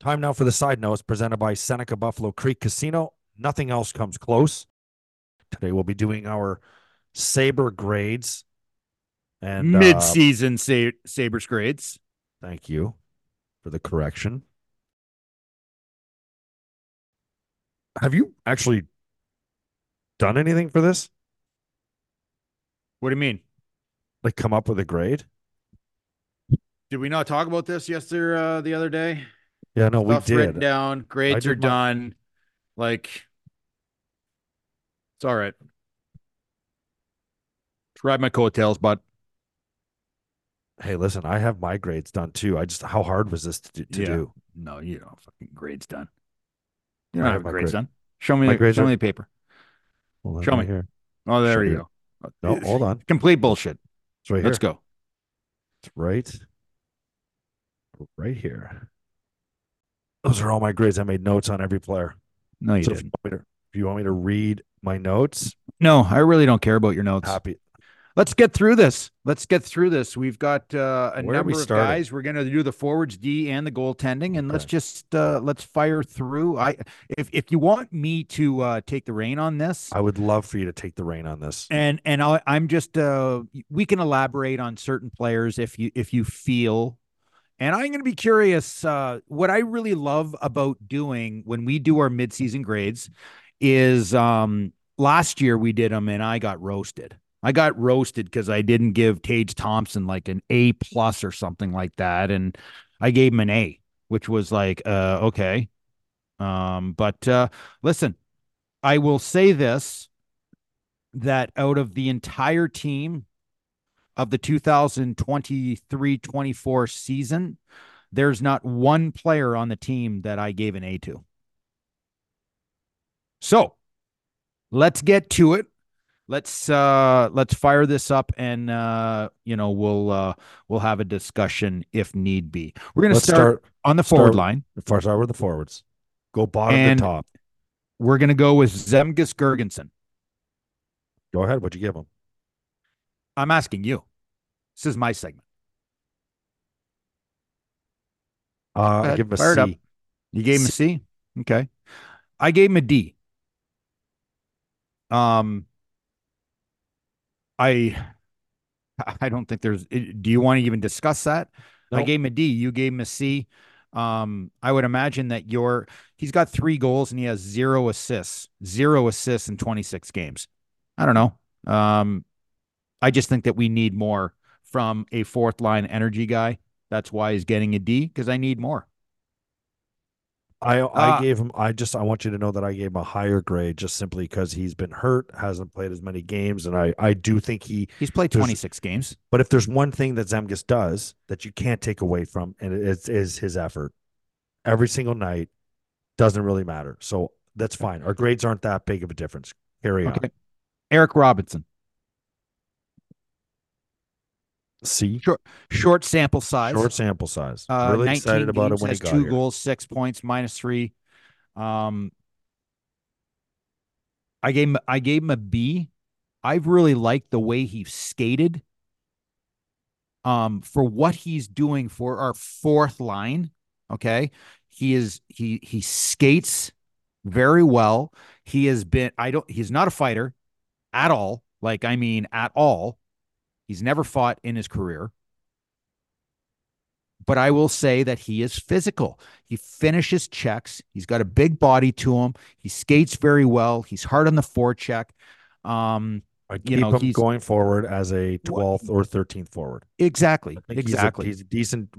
Time now for the side notes presented by Seneca Buffalo Creek Casino. Nothing else comes close. Today we'll be doing our Sabre grades and uh, Mid-season sa- Sabres grades. thank you for the correction. Have you actually done anything for this? What do you mean? Like come up with a grade? Did we not talk about this yesterday, uh, the other day? Yeah, no, we Stuff's written did. down. Grades did are my- done. Like, it's all right. Just Ride my coattails, bud. Hey, listen, I have my grades done too. I just how hard was this to, do- to Yeah. do? No, you don't fucking grades done. You don't have have my grades grade- done. Show me, my the, grades show are- me the paper. On, Show me. here. Oh, there Show you you. go. No, hold on. Complete bullshit. It's right Let's here. go. It's right, right here. Those are all my grades. I made notes on every player. No, you So you, didn't. want me to, if you want me to read my notes, No, I really don't care about your notes. happy. Let's get through this. Let's get through this. We've got uh, a Where number of guys. We're going to do the forwards, D, and the goaltending, and let's just uh, let's fire through. I if if you want me to uh, take the rein on this, I would love for you to take the reign on this. and and I'll, I'm just uh, we can elaborate on certain players if you if you feel. And I'm going to be curious. Uh, what I really love about doing when we do our midseason grades is um, last year we did them and I got roasted. I got roasted because I didn't give Tage Thompson like an A plus or something like that, and I gave him an A, which was like, uh, okay. Um, but uh, listen, I will say this: that out of the entire team of the 2023-24 season, there's not one player on the team that I gave an A to. So let's get to it let's uh let's fire this up and uh you know we'll uh we'll have a discussion if need be we're gonna start, start. on the forward start- line First, start with the forwards. Go bottom And- to top. we're gonna go with zemgus Girgensons Go ahead. What'd you give him? I'm asking you this is my segment Uh, I give him a it up. You gave him a c okay i gave him a d um i i don't think there's do you want to even discuss that I gave him a D. You gave him a C. Um, I would imagine that your he's got three goals and he has zero assists, zero assists in 26 games. I don't know. Um, I just think that we need more from a fourth line energy guy. That's why he's getting a D because I need more. I I Uh, gave him. I just I want you to know that I gave him a higher grade just simply because he's been hurt, hasn't played as many games, and I I do think he. He's played 26 games. But if there's one thing that Zemgus does that you can't take away from, and it is, is his effort, every single night doesn't really matter. So that's fine. Our grades aren't that big of a difference. Carry on. Okay. Eric Robinson, C. Short- short sample size. Short sample size. Uh, really 19 excited about it when he has got two here. goals, six points, minus three. Um, I gave him, I gave him a B. I've really liked the way he skated. Um, for what he's doing for our fourth line. Okay, he is he he skates very well. He has been. I don't. He's not a fighter at all. Like I mean, at all. He's never fought in his career but I will say that he is physical. He finishes checks. He's got a big body to him. He skates very well. He's hard on the forecheck. Um, I you keep know, him he's- going forward as a 12th or 13th forward. exactly, think he's a- exactly. He's a, decent,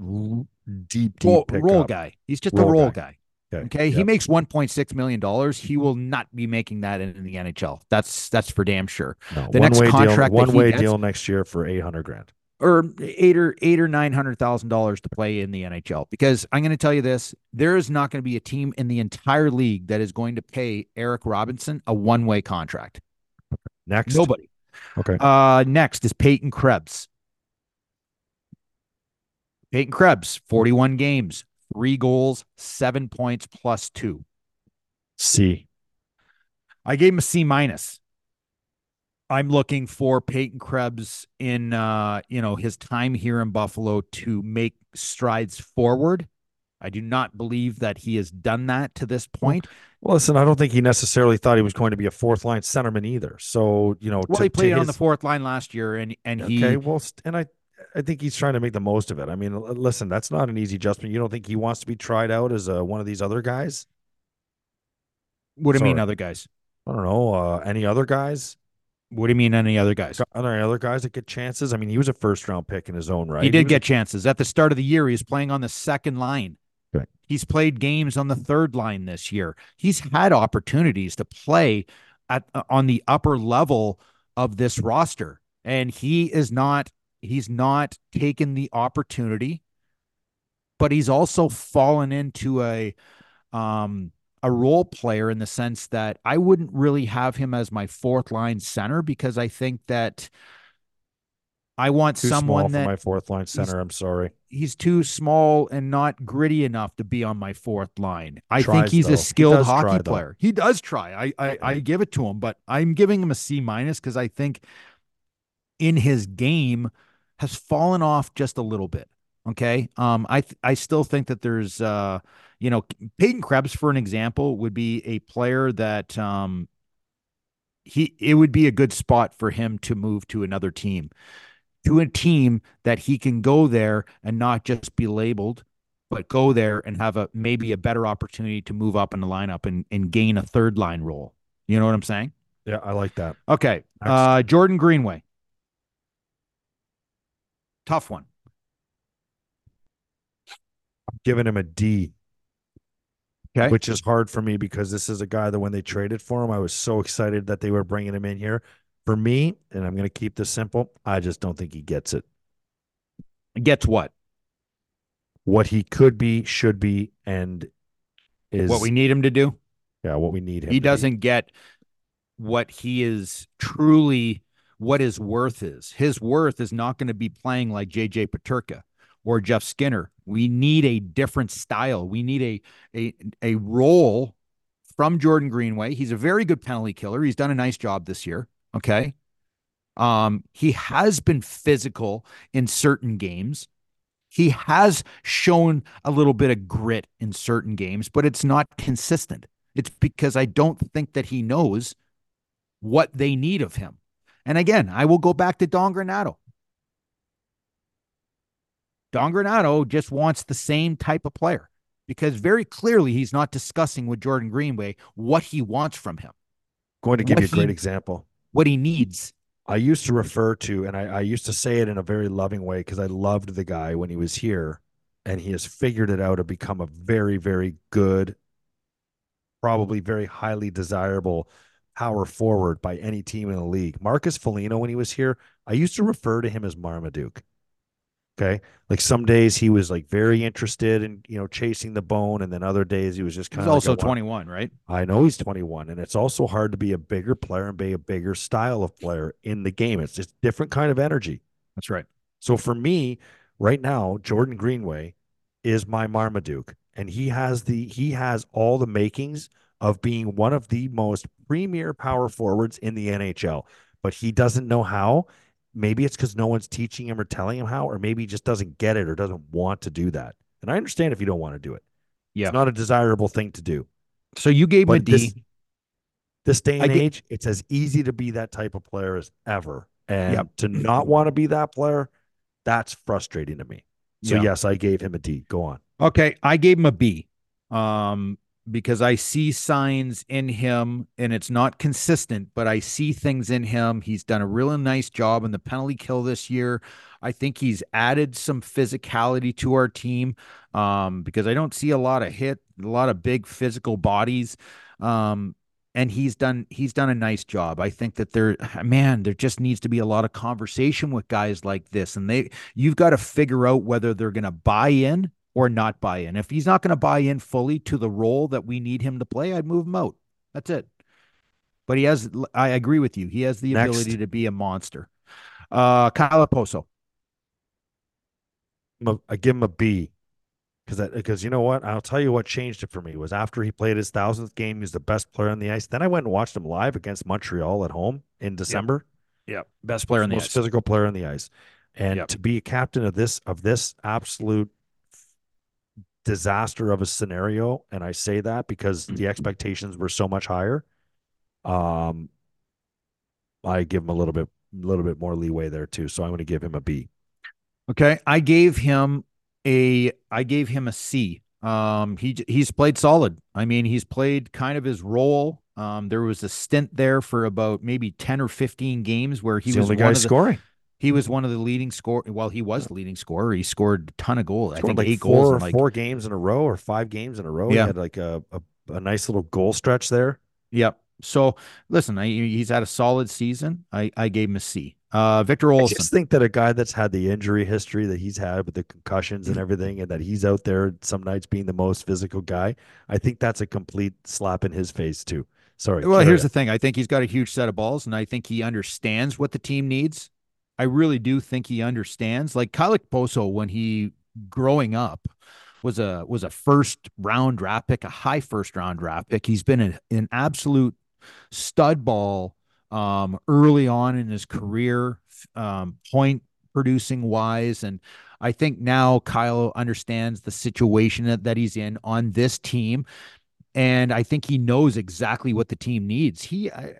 deep, deep Roll, roll guy. He's just a Roll roll guy. guy. Okay, he yep. makes 1.6 million dollars. He will not be making that in, in the NHL. That's that's for damn sure. No, the next contract one way gets- deal next year for 800 grand. or eight or eight or nine hundred thousand dollars to play in the NHL. Because I'm going to tell you this: there is not going to be a team in the entire league that is going to pay Eric Robinson a one way contract. Next. Nobody. Okay. Uh, next is Peyton Krebs. Peyton Krebs, 41 games, three goals, seven points plus two. C. I gave him a C minus. I'm looking for Peyton Krebs in uh, you know, his time here in Buffalo to make strides forward. I do not believe that he has done that to this point. Well, listen, I don't think he necessarily thought he was going to be a fourth line centerman either. So, you know, Well, to- he played on the fourth line last year, and and he Okay, well, and I, I think he's trying to make the most of it. I mean, listen, that's not an easy adjustment. You don't think he wants to be tried out as uh, one of these other guys? what do you mean other guys? I don't know. Uh, any other guys? What do you mean any other guys? Are there any other guys that get chances? I mean, he was a first round pick in his own right. He did was get chances at the start of the year. He was playing on the second line. Okay. He's played games on the third line this year. He's had opportunities to play at uh, on the upper level of this roster, and he is not. He's not taken the opportunity, but he's also fallen into a um a role player in the sense that I wouldn't really have him as my fourth line center because I think that I want too someone small that for my fourth line center. I'm sorry. he's too small and not gritty enough to be on my fourth line. I think he's though. A skilled does hockey try, player. He does try. I, I I give it to him, but I'm giving him a C minus because I think in his game has fallen off just a little bit. Okay. Um, I th- I still think that there's uh, you know, Peyton Krebs, for an example, would be a player that um he it would be a good spot for him to move to another team to a team that he can go there and not just be labeled, but go there and have a maybe a better opportunity to move up in the lineup and, and gain a third line role. You know what I'm saying? Yeah, I like that. Okay. Next. Uh Jordan Greenway. Tough one. I'm giving him a D. Okay. Which is hard for me because this is a guy that when they traded for him, I was so excited that they were bringing him in here. For me, and I'm going to keep this simple, I just don't think he gets it. Gets what? What he could be, should be, and is what we need him to do? yeah, what we need him. He doesn't get what he is truly what his worth is. His worth is not going to be playing like JJ Peterka or Jeff Skinner. We need a different style. We need a a a role from Jordan Greenway. He's a very good penalty killer. He's done a nice job this year. Okay. Um, he has been physical in certain games. He has shown a little bit of grit in certain games, but it's not consistent. It's because I don't think that he knows what they need of him. And again, I will go back to Don Granato. Don Granato just wants the same type of player because very clearly he's not discussing with Jordan Greenway what he wants from him, going to give you a great he- example. what he needs. I used to refer to, and I, I used to say it in a very loving way because I loved the guy when he was here, and he has figured it out to become a very, very good, probably very highly desirable power forward by any team in the league. Marcus Foligno, when he was here, I used to refer to him as Marmaduke. Okay, like some days he was like very interested in you know chasing the bone, and then other days he was just kind of also like a one- 21, right? I know he's 21, and it's also hard to be a bigger player and be a bigger style of player in the game. It's just different kind of energy. That's right. So for me, right now, Jordan Greenway is my Marmaduke, and he has the he has all the makings of being one of the most premier power forwards in the NHL, but he doesn't know how. Maybe it's because no one's teaching him or telling him how, or maybe he just doesn't get it or doesn't want to do that. And I understand if you don't want to do it. Yeah. It's not a desirable thing to do. So you gave him a But D. this, this day and get- age, it's as easy to be that type of player as ever. And Yep. to not want to be that player, that's frustrating to me. So Yeah. yes, I gave him a D. Go on. Okay, I gave him a B. Um because I see signs in him and it's not consistent, but I see things in him. He's done a really nice job in the penalty kill this year. I think he's added some physicality to our team um because I don't see a lot of hit, a lot of big physical bodies. Um and he's done he's done a nice job. I think that there man, there just needs to be a lot of conversation with guys like this and they you've got to figure out whether they're going to buy in or not buy in. If he's not going to buy in fully to the role that we need him to play, I'd move him out. That's it. But he has I agree with you. He has the Next. ability to be a monster. Uh Kyle Poso. I give him a B because because you know what I'll tell you what changed it for me was after he played his thousandth game, he was the best player on the ice. Then I went and watched him live against Montreal at home in December. Yep. Best player on the most ice. physical player on the ice, and Yep. to be a captain of this of this absolute disaster of a scenario, and I say that because the expectations were so much higher. Um, I give him a little bit a little bit more leeway there too, so I'm going to give him a B. Okay, I gave him a I gave him a C. Um, he he's played solid. I mean, he's played kind of his role. Um, there was a stint there for about maybe ten or fifteen games where he He's the was only one guy of the, scoring. He was one of the leading score. Well, he was the leading scorer. He scored a ton of goals. I think like eight four goals. like, four games in a row or five games in a row. He Yeah. had like a, a a nice little goal stretch there. Yep. So listen, I, he's had a solid season. I I gave him a C. Uh, Victor I just think that a guy that's had the injury history that he's had with the concussions Mm-hmm. and everything, and that he's out there some nights being the most physical guy, I think that's a complete slap in his face too. Sorry. Well, here's the thing. I think he's got a huge set of balls, and I think he understands what the team needs. I really do think he understands. Like Kyle Poso, when he growing up, was a was a first round draft pick, a high first round draft pick. He's been an, an absolute stud ball um, early on in his career, um, point producing wise, and I think now Kyle understands the situation that, that he's in on this team and I think he knows exactly what the team needs. He, I,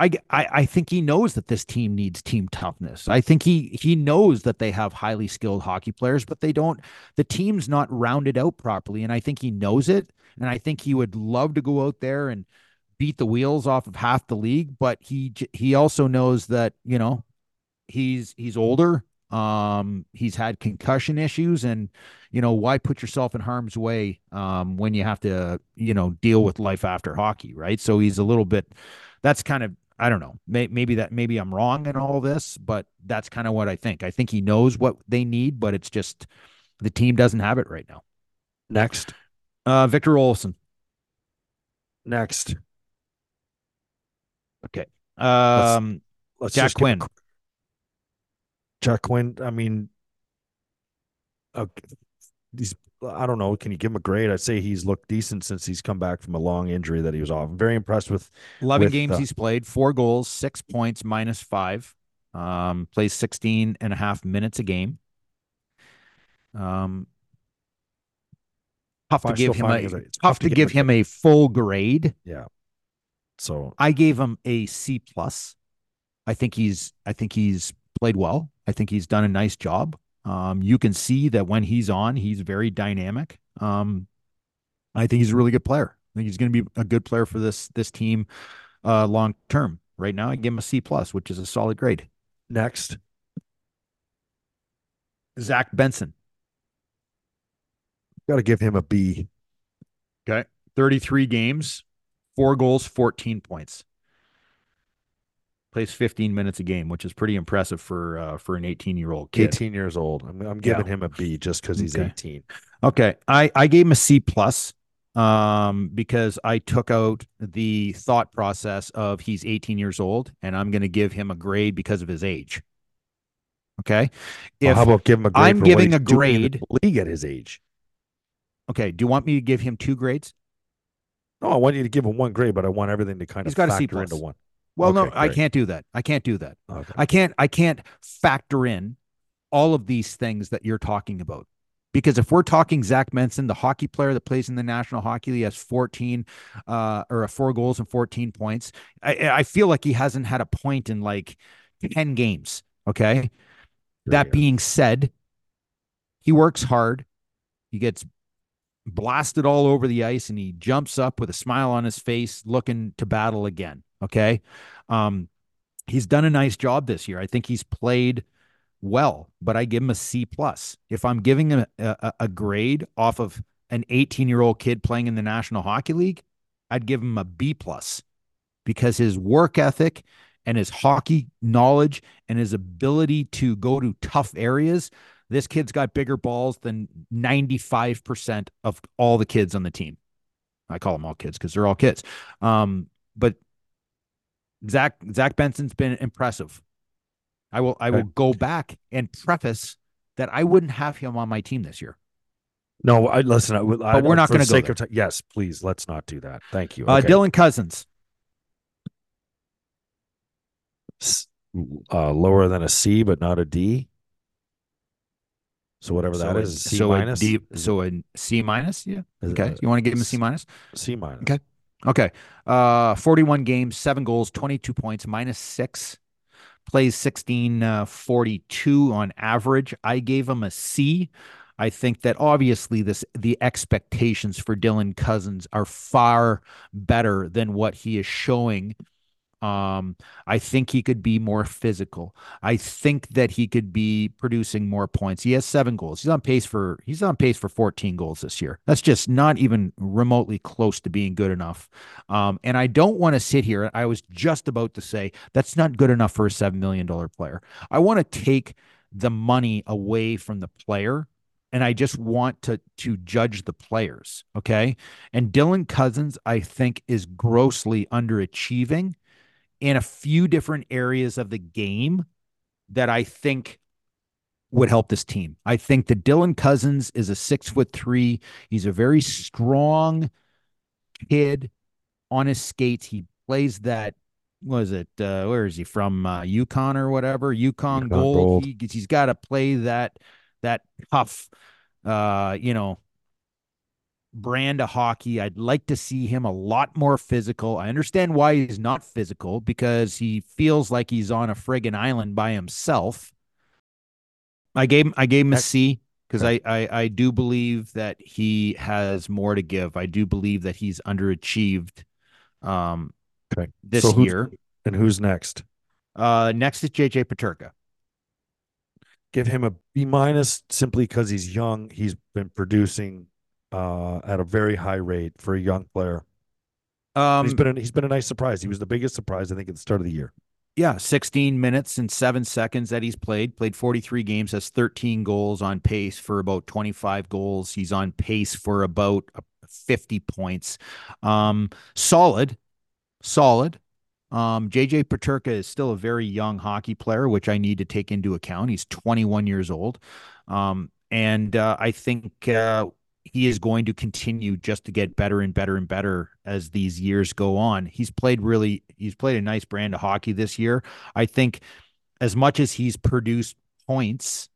I, I I think he knows that this team needs team toughness. I think he he knows that they have highly skilled hockey players, but they don't. The team's not rounded out properly, and I think he knows it. And I think he would love to go out there and beat the wheels off of half the league, but he he also knows that you know he's he's older. Um, he's had concussion issues, and you know why put yourself in harm's way um, when you have to you know deal with life after hockey, right? So he's a little bit. That's kind of I don't know. Maybe that maybe I'm wrong in all this, but that's kind of what I think. I think he knows what they need, but it's just the team doesn't have it right now. next. Uh, Victor Olofsson. Next. Okay. Um, Let's Jack give a Quinn. qu- Jack Quinn. I mean, okay, he's. I don't know. Can you give him a grade? I'd say he's looked decent since he's come back from a long injury that he was off. I'm very impressed with 11 with, games uh, he's played, four goals, six points, minus five. Um, plays 16 and a half minutes a game. Um, tough to give him a it's tough to give him a full grade. Yeah. So I gave him a C plus. I think he's I think he's played well. I think he's done a nice job. Um, you can see that when he's on, he's very dynamic. Um, I think he's a really good player. I think he's going to be a good player for this this team uh, long term. Right now, I give him a C plus, which is a solid grade. next. Zach Benson, Got to give him a B. okay, thirty three games, four goals, fourteen points. Plays fifteen minutes a game, which is pretty impressive for uh, for an eighteen year old kid. 18 years old. I'm, I'm giving him a B just because he's Okay. 18. Okay, I I gave him a C plus um because I took out the thought process of he's 18 years old and I'm going to give him a grade because of his age. Okay? Well, If how about give him a grade? I'm giving a doing in the grade- league at his age. okay, do you want me to give him two grades? No, I want you to give him one grade, but I want everything to kind He's of got a C factor into plus. one. Well, no, Okay, I can't do that. I can't do that. Okay. I can't I can't factor in all of these things that you're talking about. Because if we're talking Zach Benson, the hockey player that plays in the National Hockey League, has 14 uh, or four goals and 14 points. I, I feel like he hasn't had a point in like 10 games. Okay. That being said, he works hard. He gets blasted all over the ice and he jumps up with a smile on his face, looking to battle again. Okay. Um, he's done a nice job this year. I think he's played well, but I give him a C plus. If I'm giving him a, a, a grade off of an 18 year old kid playing in the National Hockey League, I'd give him a B plus because his work ethic and his hockey knowledge and his ability to go to tough areas. This kid's got bigger balls than 95% of all the kids on the team. I call them all kids because they're all kids. Um, but Zach Zach Benson's been impressive. I will I will go back and preface that I wouldn't have him on my team this year. No, I listen. I, but I, we're not going to go. There. Of yes, please. Let's not do that. Thank you. Uh, okay. Uh, Dylan Cozens, Uh, lower than a C, but not a D. So whatever so that is, C so minus. A D, so a C minus. Yeah. Okay. You want to give him a C minus? C minus. Okay. Okay. Uh, 41 games, seven goals, 22 points, minus six. Plays 16, uh, 42 on average. I gave him a C. I think that obviously this the expectations for Dylan Cozens are far better than what he is showing um, I think he could be more physical. I think that he could be producing more points. He has seven goals. He's on pace for he's on pace for 14 goals this year. That's just not even remotely close to being good enough. Um, and I don't want to sit here. I was just about to say that's not good enough for a seven million dollar player. I want to take the money away from the player and I just want to to judge the players. Okay. And Dylan Cozens I think, is grossly underachieving in a few different areas of the game that I think would help this team. I think that Dylan Cozens is a six foot three. He's a very strong kid on his skates. He plays that. Was it? Uh, where is he from? Uh, Yukon or whatever? Yukon, Gold. Gold. He, he's got to play that that tough. Uh, you know, brand of hockey. I'd like to see him a lot more physical. I understand why he's not physical because he feels like he's on a friggin' island by himself. I gave I gave him a C because I, I I do believe that he has more to give. I do believe that he's underachieved um okay. this so year. And who's next? Uh next is JJ Peterka. Give him a B minus simply because he's young. He's been producing uh, at a very high rate for a young player. Um, he's been a, he's been a nice surprise. He was the biggest surprise I think at the start of the year. Yeah, 16 minutes and seven seconds that he's played. Played 43 games, has 13 goals on pace for about 25 goals. He's on pace for about 50 points. Um, solid, solid. Um, JJ Peterka is still a very young hockey player, which I need to take into account. He's 21 years old. Um, and uh, I think uh, he is going to continue just to get better and better and better as these years go on. He's played really, he's played a nice brand of hockey this year. I think as much as he's produced points,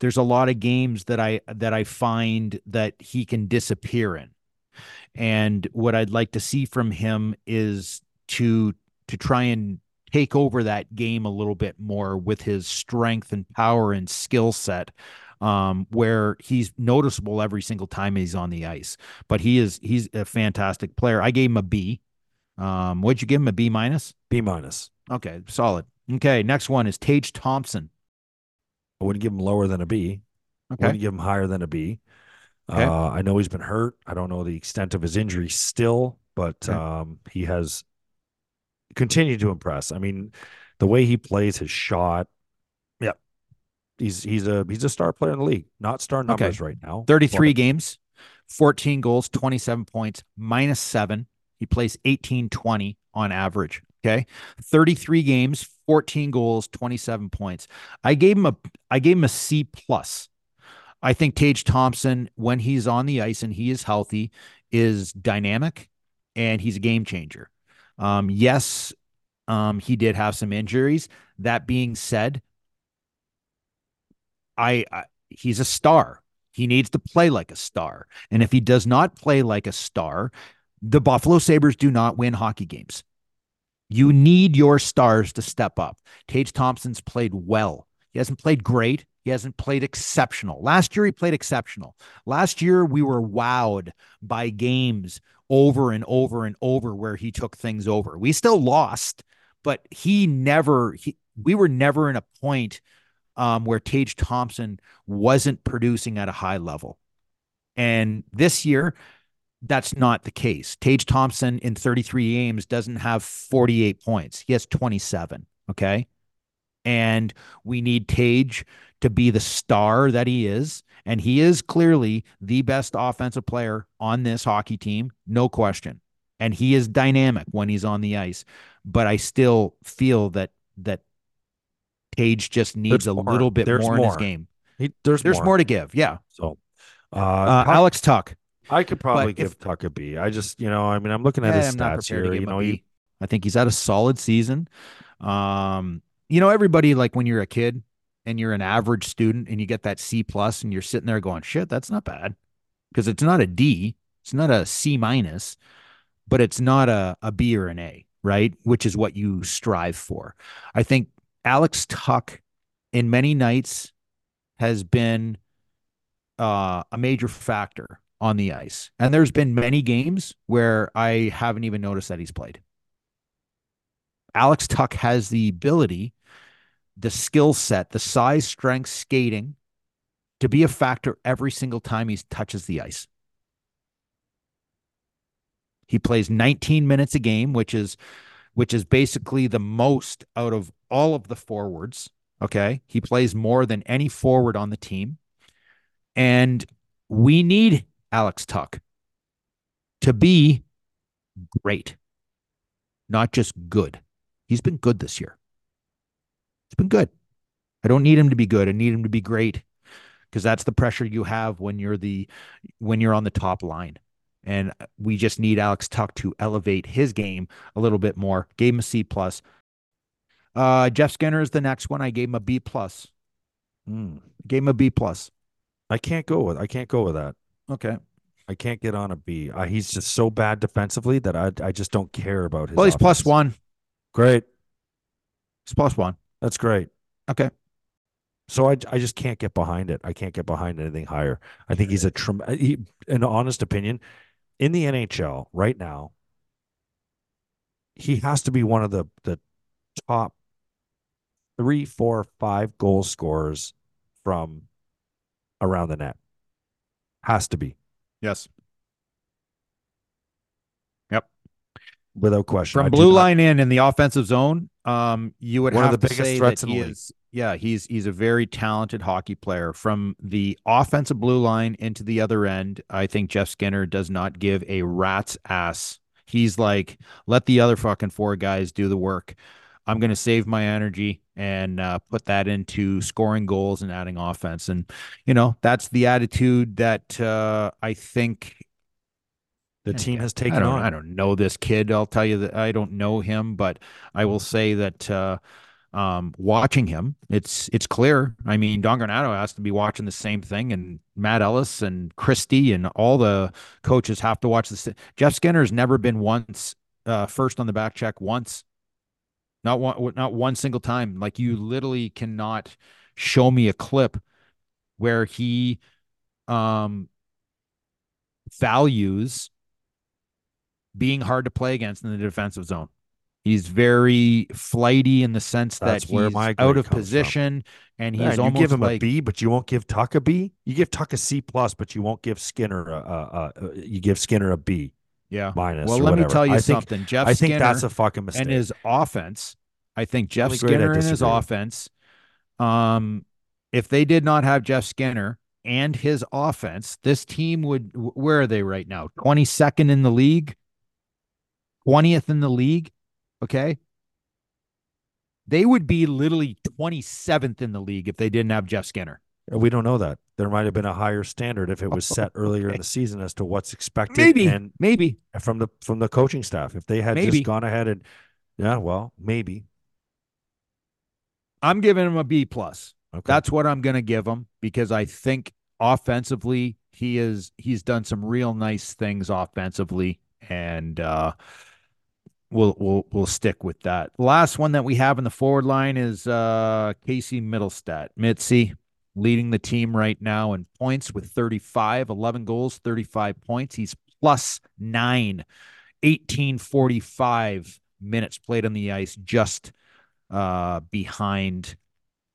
there's a lot of games that I that I find that he can disappear in. And what I'd like to see from him is to to try and take over that game a little bit more with his strength and power and skill set um, where he's noticeable every single time he's on the ice. But he is he's a fantastic player. I gave him a B. Um, what'd you give him a B minus? B minus. Okay, solid. Okay, next one is Tage Thompson. I wouldn't give him lower than a B. Okay. I wouldn't give him higher than a B. Okay. Uh, I know he's been hurt. I don't know the extent of his injury still, but okay. um, he has continued to impress. I mean, the way he plays his shot, he's he's a he's a star player in the league. Not star numbers okay. right now. 33 but... games, 14 goals, 27 points, minus 7. He plays 18 20 on average, okay? 33 games, 14 goals, 27 points. I gave him a I gave him a C plus. I think Tage Thompson when he's on the ice and he is healthy is dynamic and he's a game changer. Um, yes, um, he did have some injuries. That being said, I, I he's a star. He needs to play like a star. And if he does not play like a star, the Buffalo Sabres do not win hockey games. You need your stars to step up. Tage Thompson's played well. He hasn't played great. He hasn't played exceptional. Last year, he played exceptional. Last year, we were wowed by games over and over and over where he took things over. We still lost, but he never, he, we were never in a point um, where Tage Thompson wasn't producing at a high level. And this year, that's not the case. Tage Thompson in 33 games doesn't have 48 points. He has 27. Okay. And we need Tage to be the star that he is. And he is clearly the best offensive player on this hockey team, no question. And he is dynamic when he's on the ice. But I still feel that that Tage just needs There's a more. little bit There's more, in his game. He, there's There's more. to give. Yeah. So, uh, Uh, Alex Tuch. I could probably but give if- Tuch a B. I just, you know, I mean, I'm looking at his I'm stats here. You know, he. I think he's had a solid season. Um, you know, everybody like when you're a kid and you're an average student and you get that C plus and you're sitting there going, shit, that's not bad. Because it's not a D, it's not a C minus, but it's not a, a B or an A, right? Which is what you strive for. I think Alex Tuch in many nights has been uh, a major factor on the ice. And there's been many games where I haven't even noticed that he's played. Alex Tuch has the ability, the skill set, the size, strength, skating to be a factor every single time he touches the ice. He plays 19 minutes a game, which is which is basically the most out of all of the forwards. Okay. He plays more than any forward on the team. And we need Alex Tuch to be great, not just good. He's been good this year. It's been good. I don't need him to be good. I need him to be great because that's the pressure you have when you're the when you're on the top line. And we just need Alex Tuch to elevate his game a little bit more. Gave him a C plus. Uh, Jeff Skinner is the next one. I gave him a B plus. Hmm. Gave him a B plus. I can't go with, I can't go with that. Okay. I can't get on a B. Uh, he's just so bad defensively that I, I just don't care about his. Well, he's offense. one. Great. He's plus one. That's great. Okay. So I, I just can't get behind it. I can't get behind anything higher. I think he's a trem- he, an honest opinion in the NHL right now. He has to be one of the the top three, four, five goal scorers from around the net. Has to be Yes. Yep. Without question. From blue not- line in in the offensive zone, um, you would One of have the to biggest threats in the he league. is. Yeah, he's he's a very talented hockey player. From the offensive blue line into the other end, I think Jeff Skinner does not give a rat's ass. He's like, let the other fucking four guys do the work. I'm going to save my energy and uh, put that into scoring goals and adding offense. And you know, that's the attitude that uh, I think the team has taken I don't, on. I don't know this kid. I'll tell you that I don't know him, but I will say that uh, um, watching him, it's it's clear. I mean, Don Granato has to be watching the same thing, and Matt Ellis and Christie and all the coaches have to watch this. Jeff Skinner's never been once uh, first on the back check once, not one, not one single time. Like you literally cannot show me a clip where he um values being hard to play against in the defensive zone. He's very flighty in the sense That's that where he's my out grade of comes position and he's Yeah, and almost you give him like a B, but you won't give Tuch a B. You give Tuch a C plus, but you won't give Skinner a, a, a, a you give Skinner a B yeah. minus. Well, or let me tell you I think, something. Jeff I think Skinner that's a fucking mistake. and his offense. I think Jeff Only grade I Skinner and his disagree with. offense. Um, if they did not have Jeff Skinner and his offense, this team would. wh- Where are they right now? Twenty second in the league. Twentieth in the league. Okay. They would be literally twenty seventh in the league if they didn't have Jeff Skinner. we don't know that there might have been a higher standard if it was set earlier in the season as to what's expected. Maybe, and maybe. from the from the coaching staff, if they had Maybe. just gone ahead and yeah, well, maybe. I'm giving him a B plus. Okay. That's what I'm going to give him because I think offensively he is he's done some real nice things offensively and uh we'll we'll we'll stick with that. Last one that we have in the forward line is uh Casey Mittelstadt. Mitzi leading the team right now in points with 35, 11 goals, 35 points. He's plus 9 1845 minutes played on the ice just uh behind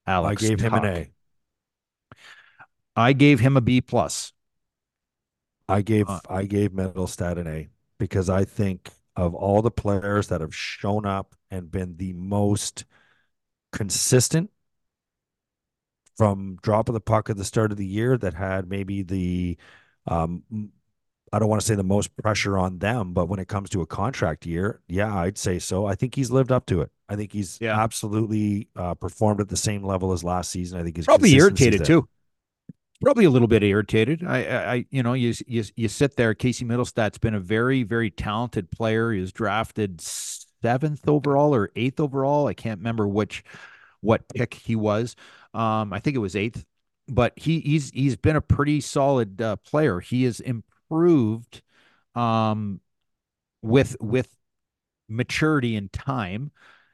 Alex. I gave him an A. I gave him a B plus. I gave Uh, I gave Mittelstadt an A because I think of all the players that have shown up and been the most consistent from drop of the puck at the start of the year that had maybe the um I don't want to say the most pressure on them, but when it comes to a contract year, yeah, I'd say so. I think he's lived up to it. I think he's Yeah. absolutely uh, performed at the same level as last season. I think he's probably irritated too. Probably a little bit irritated. I, I, you know, you, you, you sit there. Casey Mittelstadt's been a very, very talented player. He was drafted seventh overall or eighth overall. I can't remember which, what pick he was. Um, I think it was eighth, but he, he's, he's been a pretty solid uh, player. He has improved, um, with, with maturity and time.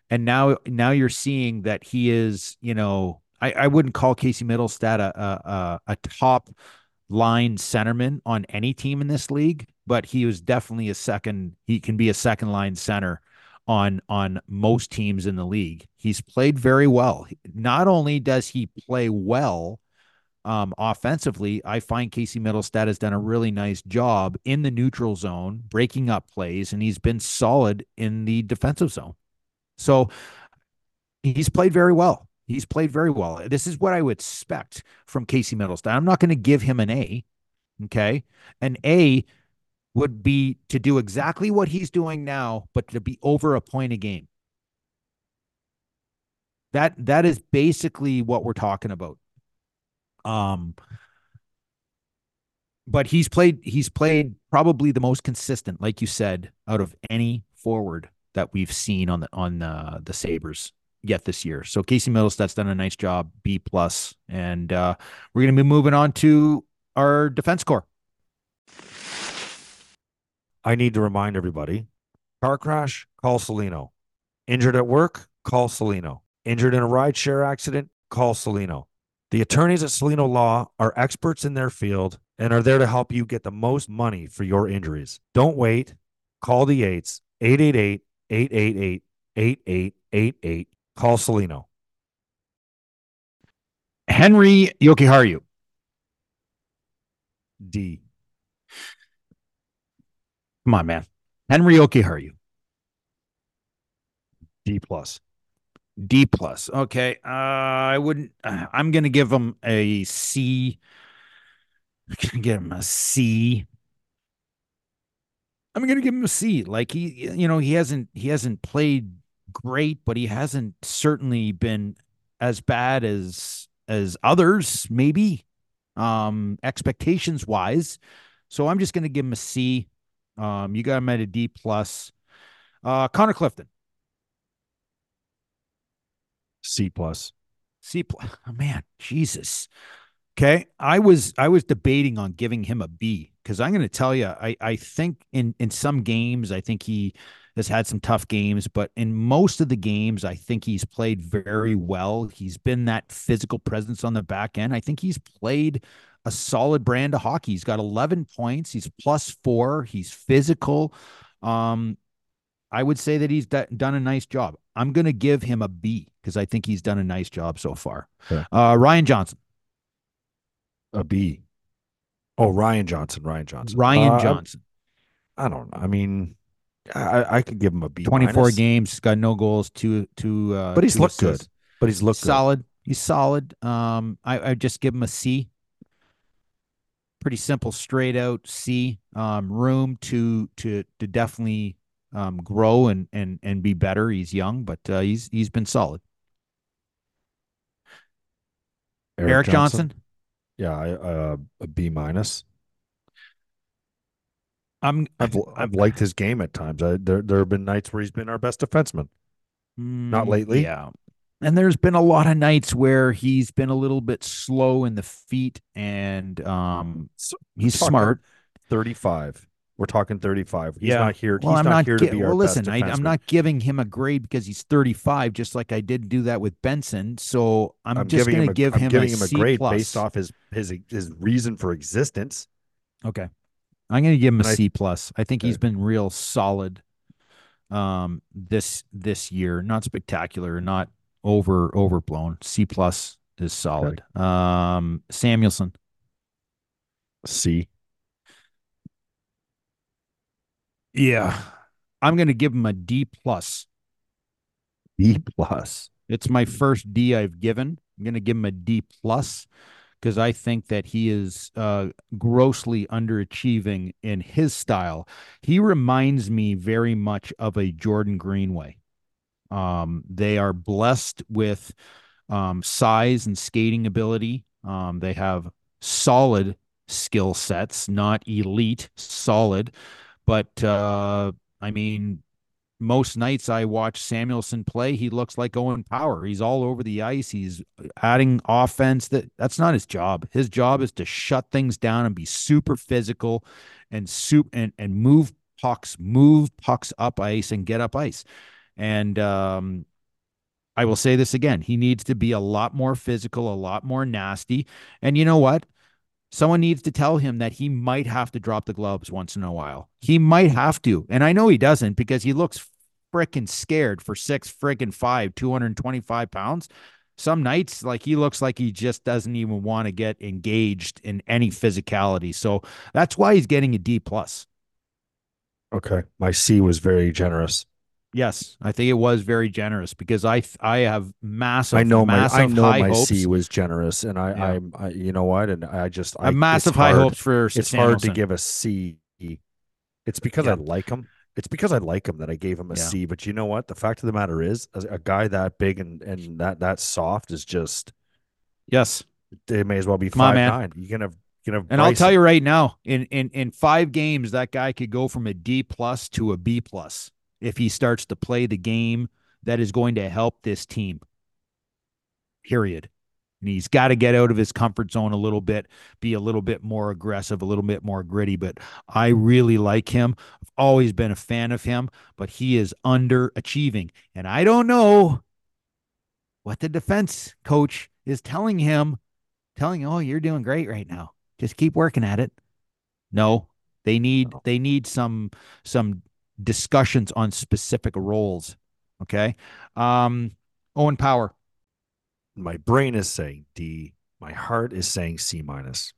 And now, now you're seeing that he is, you know, I, I wouldn't call Casey Mittelstadt a, a, a, top line centerman on any team in this league, but he was definitely a second. He can be a second line center on on most teams in the league. He's played very well. Not only does he play well um, offensively, I find Casey Mittelstadt has done a really nice job in the neutral zone, breaking up plays, and he's been solid in the defensive zone. So he's played very well. He's played very well. This is what I would expect from Casey Mittelstadt. I'm not going to give him an A. Okay. An A would be to do exactly what he's doing now, but to be over a point a game. That that is basically what we're talking about. Um but he's played he's played probably the most consistent, like you said, out of any forward that we've seen on the on uh, the Sabres yet this year. So Casey Mittelstadt's done a nice job, B plus, and uh, we're going to be moving on to our defense core. I need to remind everybody car crash, call Cellino. Injured at work, call Cellino. Injured in a rideshare accident, call Cellino. The attorneys at Cellino Law are experts in their field and are there to help you get the most money for your injuries. Don't wait. Call the eights 888 888 8888. Call Cellino. Henri Yoki Jokiharju. D. Come on, man. Henri Yoki Jokiharju. D plus. D plus. Okay. Uh, I wouldn't. Uh, I'm going to give him a C. I'm going to give him a C. I'm going to give him a C. Like he, you know, he hasn't he hasn't played great, but he hasn't certainly been as bad as as others, maybe um expectations wise. So I'm just going to give him a C. Um, you got him at a D plus. Uh, Connor Clifton. C plus. C plus. Oh, man, Jesus. Okay, I was I was debating on giving him a B because I'm going to tell you, I I think in in some games I think he has had some tough games, but in most of the games I think he's played very well. He's been that physical presence on the back end. I think he's played a solid brand of hockey. He's got 11 points. He's plus four. He's physical. Um, I would say that he's d- done a nice job. I'm going to give him a B because I think he's done a nice job so far. Okay. Uh, Ryan Johnson. A B. Oh, Ryan Johnson. Ryan Johnson. Ryan Uh, Johnson. I don't know. I mean, I, I could give him a B. 24 games, got no goals, two, two, uh, but he's looked assists. good. But he's looked good. solid. He's solid. Um, I, I just give him a C. Pretty simple, straight out C. Um, room to to to definitely um grow and and and be better. He's young, but uh, he's he's been solid. Erik, Johnson. Yeah, I, uh, a B minus. I'm I've I've liked his game at times. I, there there have been nights where he's been our best defenseman. Not Mm, lately. Yeah. And there's been a lot of nights where he's been a little bit slow in the feet and um So- he's smart. Thirty five. We're talking thirty five. He's Yeah. not here. Well, he's I'm not, not, here gi- to be well, listen, I, I'm not giving him a grade because he's 35, just like I did do that with Benson. So I'm, I'm just going to give I'm him giving a him a C grade plus. based off his his his reason for existence. Okay. I'm going to give him a I- C plus. I think he's been real solid um this this year. Not spectacular, not over overblown. C plus is solid. Um Samuelsson. C. Yeah. I'm going to give him a D plus. D plus. It's my first D I've given. I'm going to give him a D plus because I think that he is uh, grossly underachieving in his style. He reminds me very much of a Jordan Greenway. Um, they are blessed with um, size and skating ability. Um, they have solid skill sets, not elite, solid. But uh, I mean, most nights I watch Samuelsson play, he looks like Owen Power. He's all over the ice. He's adding offense. That that's not his job. His job is to shut things down and be super physical and soup and and move pucks, move pucks up ice and get up ice. And um, I will say this again. He needs to be a lot more physical, a lot more nasty. And you know what? Someone needs to tell him that he might have to drop the gloves once in a while. He might have to. And I know he doesn't because he looks freaking scared for six freaking five, 225 pounds. Some nights, like he looks like he just doesn't even want to get engaged in any physicality. So that's why he's getting a D plus. Okay. My C was very generous. Yes, I think it was very generous because I I have massive. I know massive my I know my hopes. C was generous, and I, Yeah. I'm I, you know what, and I just I I have massive high hard- hopes for. It's hard to give a C. It's because Yeah. I like him. It's because I like him that I gave him a C. Yeah. But you know what? The fact of the matter is, a, a guy that big and and that that soft is just Yes, they may as well be Come five man. nine. You can have you can have. and I'll tell you right now, in in in five games, that guy could go from a D plus to a B plus if he starts to play the game that is going to help this team. Period. And he's got to get out of his comfort zone a little bit, be a little bit more aggressive, a little bit more gritty. But I really like him. I've always been a fan of him, but he is underachieving. And I don't know what the defense coach is telling him, telling, him, oh, you're doing great right now. Just keep working at it. No, they need they need some some discussions on specific roles. Okay. Um, Owen Power. My brain is saying D. My heart is saying C minus.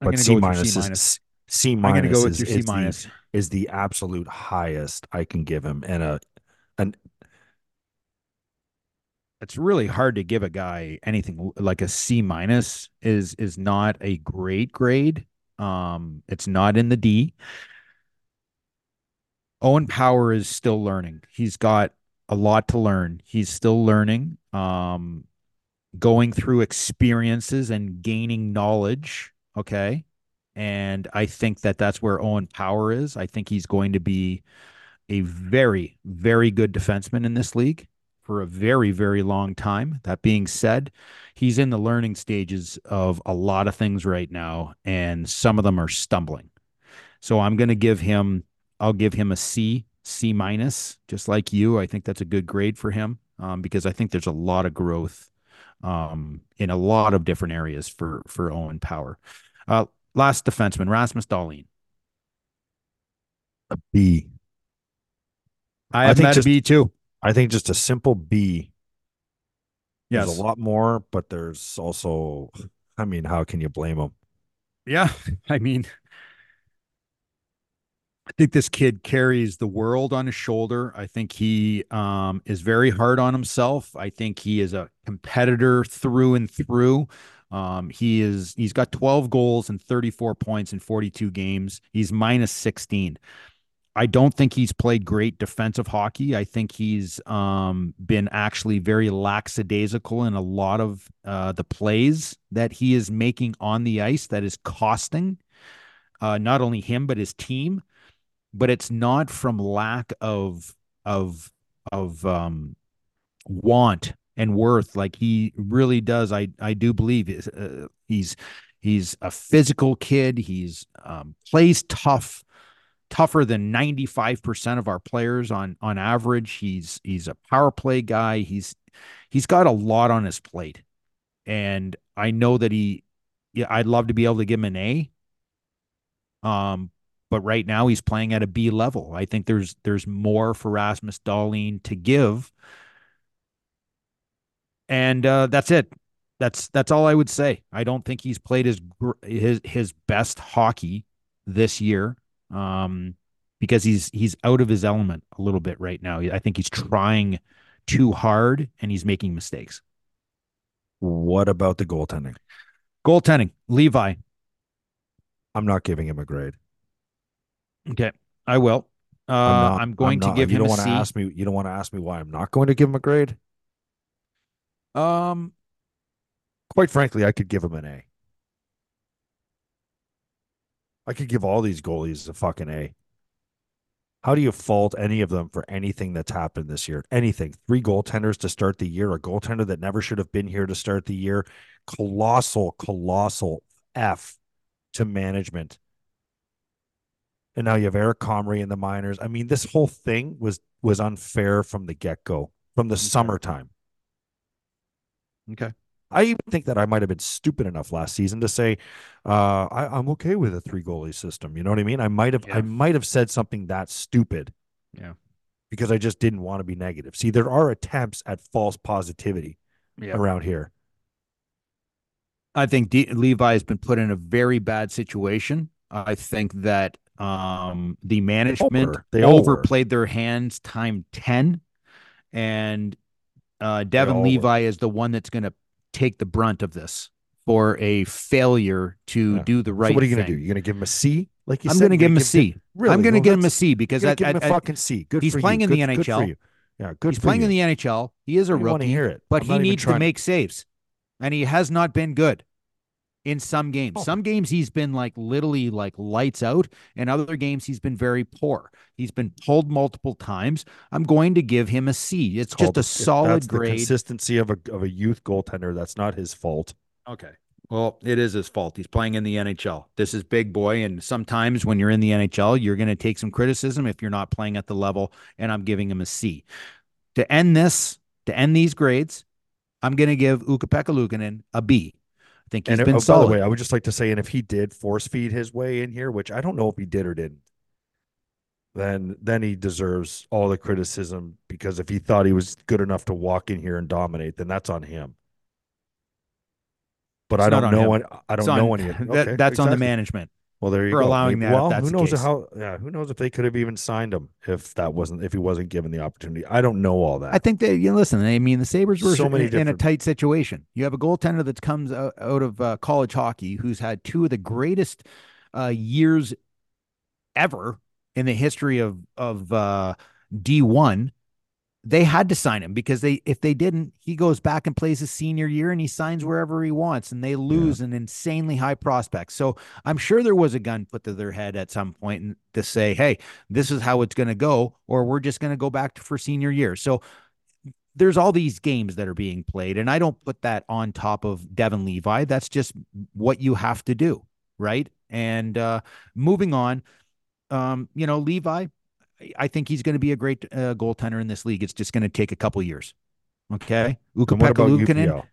But C go with your minus C is minus. C I'm minus go with is, your C is the- minus. is the absolute highest I can give him, and a It's really hard to give a guy anything like a C minus is is not a great grade. Um, it's not in the D. Owen Power is still learning. He's got a lot to learn. He's still learning. Um, going through experiences and gaining knowledge. Okay. And I think that that's where Owen Power is. I think he's going to be a very, very good defenseman in this league for a very, very long time. That being said, he's in the learning stages of a lot of things right now, and some of them are stumbling. So I'm going to give him, I'll give him a C, C minus, just like you. I think that's a good grade for him um, because I think there's a lot of growth um, in a lot of different areas for for Owen Power. Uh, last defenseman, Rasmus Dahlin. a B. I I think just- a B too. I think just a simple B. Yes. There's a lot more, but there's also, I mean, how can you blame him? Yeah. I mean, I think this kid carries the world on his shoulder. I think he um, is very hard on himself. I think he is a competitor through and through. Um, he is he's got 12 goals and 34 points in 42 games. He's minus 16. I don't think he's played great defensive hockey. I think he's um, been actually very lackadaisical in a lot of uh, the plays that he is making on the ice that is costing uh, not only him but his team. But it's not from lack of of of um, want and worth. Like he really does. I I do believe is uh, he's he's a physical kid. He's um, plays tough tougher than 95% of our players on on average. He's he's a power play guy. He's he's got a lot on his plate. And I know that he yeah, I'd love to be able to give him an A. Um but right now he's playing at a B level. I think there's there's more for Rasmus Dahlin to give. And uh that's it. That's that's all I would say. I don't think he's played his his his best hockey this year. um, because he's he's out of his element a little bit right now. I think he's trying too hard and he's making mistakes. What about the goaltending? Goaltending, Levi. I'm not giving him a grade. Okay, I will. Uh, I'm, not, I'm going I'm to give you him don't a want to ask me. You don't want to ask me why I'm not going to give him a grade. Um, quite frankly, I could give him an A. I could give all these goalies a fucking A. How do you fault any of them for anything that's happened this year? Anything. Three goaltenders to start the year, a goaltender that never should have been here to start the year. Colossal, colossal F to management. And now you have Eric Comrie in the minors. I mean, this whole thing was was unfair from the get go, from the okay. summertime. Okay. I even think that I might have been stupid enough last season to say uh, I, am okay with a three goalie system. You know what I mean? I might have yeah. I might have said something that stupid. Yeah. Because I just didn't want to be negative. See, there are attempts at false positivity yeah. around here. I think D- Levi has been put in a very bad situation. I think that um, the management over. they overplayed their hands time 10 and uh, Devon Levi is the one that's going to take the brunt of this for a failure to yeah. do the right. So what are you going to do? You're going to give him a C, like you said. I'm going to give him a C. Really? I'm going to well, give him a C because I, give him a fucking C. Good. He's playing you. in good, the NHL. Yeah, good. He's playing you. in the NHL. He is a rookie. hear it. But he needs to make saves, and he has not been good in some games. Oh. Some games he's been like literally like lights out, and other games he's been very poor. He's been pulled multiple times. I'm going to give him a C. It's, it's just a solid grade. The consistency of a of a youth goaltender. That's not his fault. Okay. Well, it is his fault. He's playing in the NHL. This is big boy. And sometimes when you're in the NHL, you're going to take some criticism if you're not playing at the level. And I'm giving him a C. To end this, to end these grades, I'm going to give Ukko-Pekka a B. I think he's and been oh, solid. By the way, I would just like to say, and if he did force feed his way in here, which I don't know if he did or didn't, then then he deserves all the criticism because if he thought he was good enough to walk in here and dominate, then that's on him. But it's I don't know when I don't know any. Okay, that, that's exactly. on the management. Well, there you for go. allowing that. Well, who knows how? Yeah, who knows if they could have even signed him if that wasn't if he wasn't given the opportunity. I don't know all that. I think that you know, listen. I mean, the Sabres were so many in, different... in a tight situation. You have a goaltender that comes out, out of uh, college hockey who's had two of the greatest uh, years ever in the history of of uh, D one they had to sign him because they if they didn't, he goes back and plays his senior year and he signs wherever he wants and they lose yeah. an insanely high prospect. So I'm sure there was a gun put to their head at some point to say, hey, this is how it's going to go, or we're just going to go back to for senior year. So there's all these games that are being played, and I don't put that on top of Devon Levi. That's just what you have to do, right? And uh, moving on, um, you know, Levi, I think he's going to be a great uh, goaltender in this league. It's just going to take a couple years. Okay. Ukko-Pekka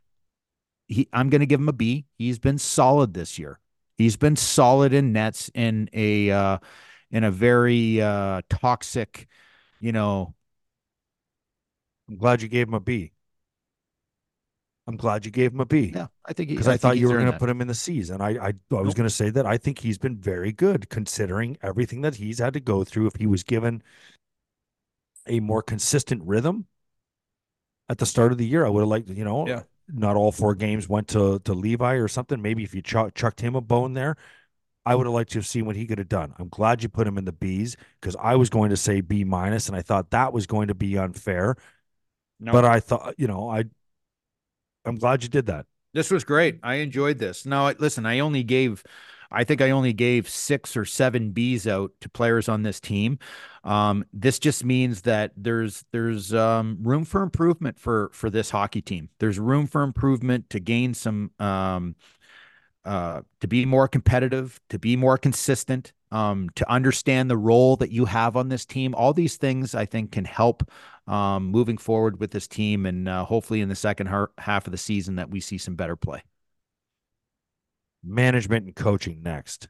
he, I'm going to give him a B. He's been solid this year. He's been solid in nets in a uh, in a very uh, toxic, you know. I'm glad you gave him a B. I'm glad you gave him a B. Yeah, I think he because I, I thought you were going to put him in the C's, and I I, I nope. was going to say that I think he's been very good considering everything that he's had to go through. If he was given a more consistent rhythm at the start of the year, I would have liked you know. Yeah. Not all four games went to to Levi or something. Maybe if you ch- chucked him a bone there, I would have liked to have seen what he could have done. I'm glad you put him in the B's because I was going to say B minus, and I thought that was going to be unfair. No. But I thought, you know, I I'm glad you did that. This was great. I enjoyed this. Now, listen, I only gave, I think I only gave six or seven Bs out to players on this team. Um, this just means that there's there's um, room for improvement for for this hockey team. There's room for improvement to gain some, um, uh, to be more competitive, to be more consistent, um, to understand the role that you have on this team. All these things I think can help um, moving forward with this team, and uh, hopefully in the second half of the season that we see some better play. Management and coaching next.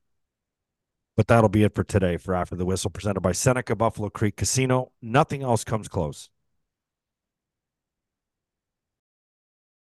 But that'll be it for today for After the Whistle, presented by Seneca Buffalo Creek Casino. Nothing else comes close.